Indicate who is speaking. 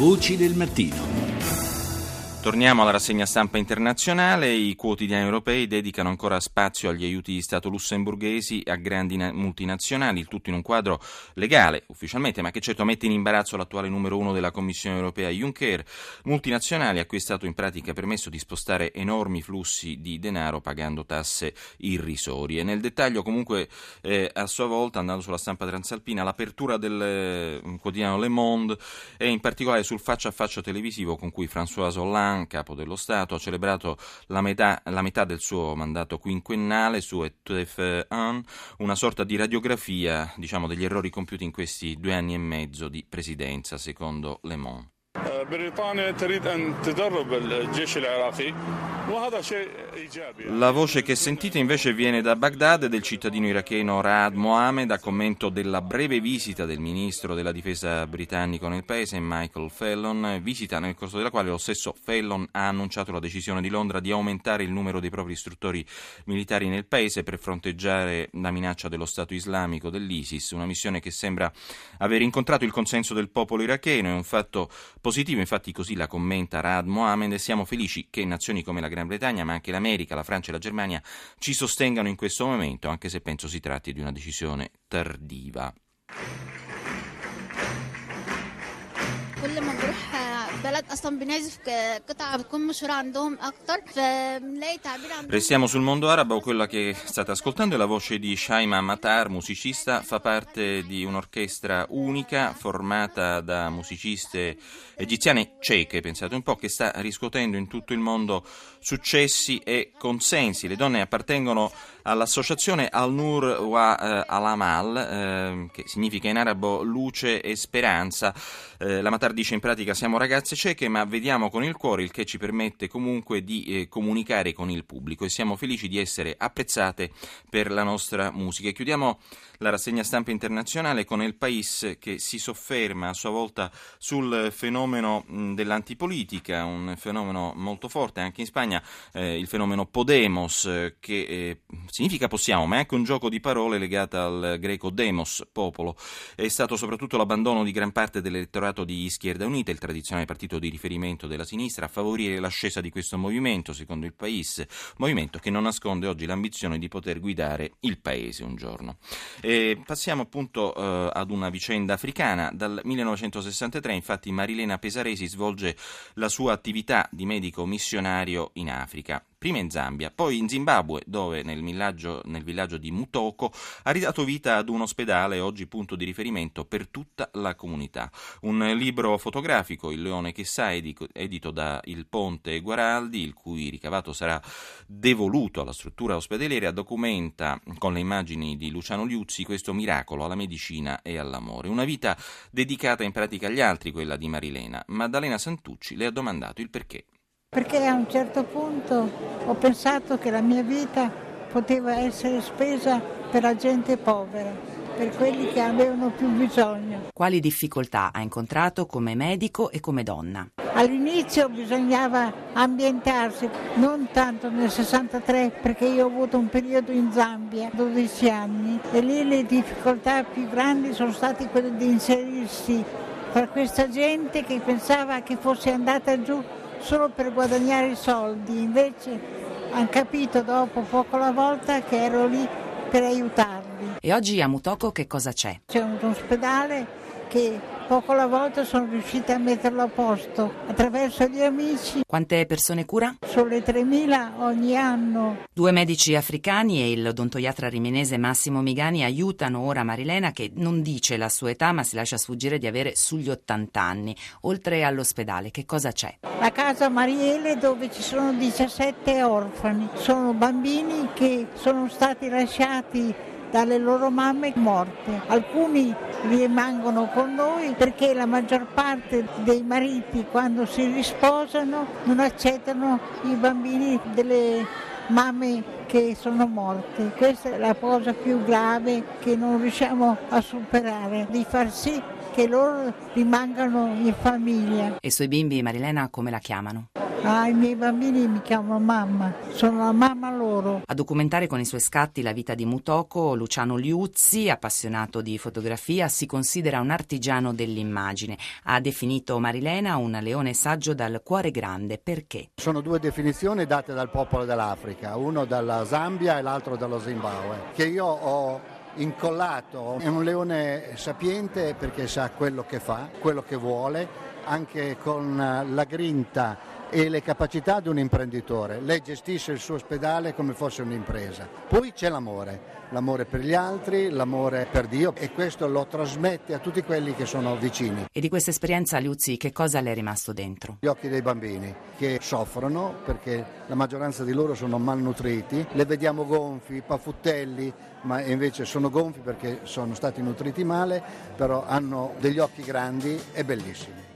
Speaker 1: Voci del mattino.
Speaker 2: Torniamo alla rassegna stampa internazionale. I quotidiani europei dedicano ancora spazio agli aiuti di Stato lussemburghesi a grandi multinazionali, il tutto in un quadro legale ufficialmente, ma che certo mette in imbarazzo l'attuale numero uno della Commissione europea Juncker, multinazionali a cui è stato in pratica permesso di spostare enormi flussi di denaro pagando tasse irrisorie. Nel dettaglio comunque eh, a sua volta, andando sulla stampa transalpina, l'apertura del eh, quotidiano Le Monde e in particolare sul faccia a faccia televisivo con cui François Hollande Macron, capo dello Stato, ha celebrato la metà, la metà del suo mandato quinquennale su ETF1, una sorta di radiografia diciamo, degli errori compiuti in questi due anni e mezzo di presidenza, secondo Le Monde. La voce che sentite invece viene da Baghdad del cittadino iracheno Raad Mohamed a commento della breve visita del ministro della difesa britannico nel paese Michael Fallon, visita nel corso della quale lo stesso Fallon ha annunciato la decisione di Londra di aumentare il numero dei propri istruttori militari nel paese per fronteggiare la minaccia dello Stato islamico dell'ISIS, una missione che sembra aver incontrato il consenso del popolo iracheno, è un fatto positivo infatti così la commenta Raad Mohamed, e siamo felici che nazioni come la Gran Bretagna, ma anche l'America, la Francia e la Germania ci sostengano in questo momento, anche se penso si tratti di una decisione tardiva. Restiamo sul mondo arabo, quella che state ascoltando è la voce di Shaima Matar, musicista, fa parte di un'orchestra unica formata da musiciste egiziane cieche, pensate un po', che sta riscuotendo in tutto il mondo successi e consensi. Le donne appartengono all'associazione Al-Nur wa eh, Alamal, eh, che significa in arabo luce e speranza. Eh, la Matar dice in pratica siamo ragazzi ragazze ceche, ma vediamo con il cuore, il che ci permette comunque di eh, comunicare con il pubblico e siamo felici di essere apprezzate per la nostra musica. E chiudiamo la rassegna stampa internazionale con il País che si sofferma a sua volta sul fenomeno dell'antipolitica, un fenomeno molto forte anche in Spagna, eh, il fenomeno Podemos, che eh, significa possiamo, ma è anche un gioco di parole legato al greco demos, popolo. È stato soprattutto l'abbandono di gran parte dell'elettorato di Izquierda Unita, il tradizionale partito di riferimento della sinistra, a favorire l'ascesa di questo movimento, secondo il País, movimento che non nasconde oggi l'ambizione di poter guidare il paese un giorno. E passiamo appunto eh, ad una vicenda africana. Dal 1963 infatti Marilena Pesaresi svolge la sua attività di medico missionario in Africa prima in Zambia, poi in Zimbabwe, dove nel villaggio, nel villaggio, di Mutoko ha ridato vita ad un ospedale oggi punto di riferimento per tutta la comunità. Un libro fotografico, Il leone che sa, edito da Il Ponte Guaraldi, il cui ricavato sarà devoluto alla struttura ospedaliera, documenta con le immagini di Luciano Liuzzi questo miracolo alla medicina e all'amore. Una vita dedicata in pratica agli altri, quella di Marilena. Maddalena Santucci le ha domandato il perché.
Speaker 3: Perché a un certo punto ho pensato che la mia vita poteva essere spesa per la gente povera, per quelli che avevano più bisogno.
Speaker 4: Quali difficoltà ha incontrato come medico e come donna?
Speaker 3: All'inizio bisognava ambientarsi, non tanto nel 63 perché io ho avuto un periodo in Zambia, 12 anni, e lì le difficoltà più grandi sono state quelle di inserirsi tra questa gente che pensava che fosse andata giù solo per guadagnare soldi, invece hanno capito dopo poco la volta che ero lì per aiutarli.
Speaker 4: E oggi a Mutoko che cosa c'è?
Speaker 3: C'è un ospedale che poco alla volta sono riuscita a metterlo a posto attraverso gli amici.
Speaker 4: Quante persone cura?
Speaker 3: Sulle 3.000 ogni anno.
Speaker 4: Due medici africani e il odontoiatra rimenese Massimo Migani aiutano ora Marilena che non dice la sua età ma si lascia sfuggire di avere sugli 80 anni. Oltre all'ospedale che cosa c'è?
Speaker 3: La casa Mariele dove ci sono 17 orfani. Sono bambini che sono stati lasciati dalle loro mamme morte. Alcuni rimangono con noi perché la maggior parte dei mariti quando si risposano non accettano i bambini delle mamme che sono morte. Questa è la cosa più grave che non riusciamo a superare, di far sì che loro rimangano in famiglia.
Speaker 4: E i suoi bimbi, Marilena, come la chiamano?
Speaker 3: Ah, i miei bambini mi chiamano mamma, sono la mamma loro.
Speaker 4: A documentare con i suoi scatti la vita di Mutoko, Luciano Liuzzi, appassionato di fotografia, si considera un artigiano dell'immagine. Ha definito Marilena un leone saggio dal cuore grande. Perché?
Speaker 1: Sono due definizioni date dal popolo dell'Africa, uno dalla Zambia e l'altro dallo Zimbabwe, che io ho incollato. È un leone sapiente perché sa quello che fa, quello che vuole, anche con la grinta e le capacità di un imprenditore. Lei gestisce il suo ospedale come fosse un'impresa. Poi c'è l'amore, l'amore per gli altri, l'amore per Dio e questo lo trasmette a tutti quelli che sono vicini.
Speaker 4: E di questa esperienza, Liuzzi, che cosa le è rimasto dentro?
Speaker 1: Gli occhi dei bambini che soffrono perché la maggioranza di loro sono malnutriti, le vediamo gonfi, pafuttelli, ma invece sono gonfi perché sono stati nutriti male, però hanno degli occhi grandi e bellissimi.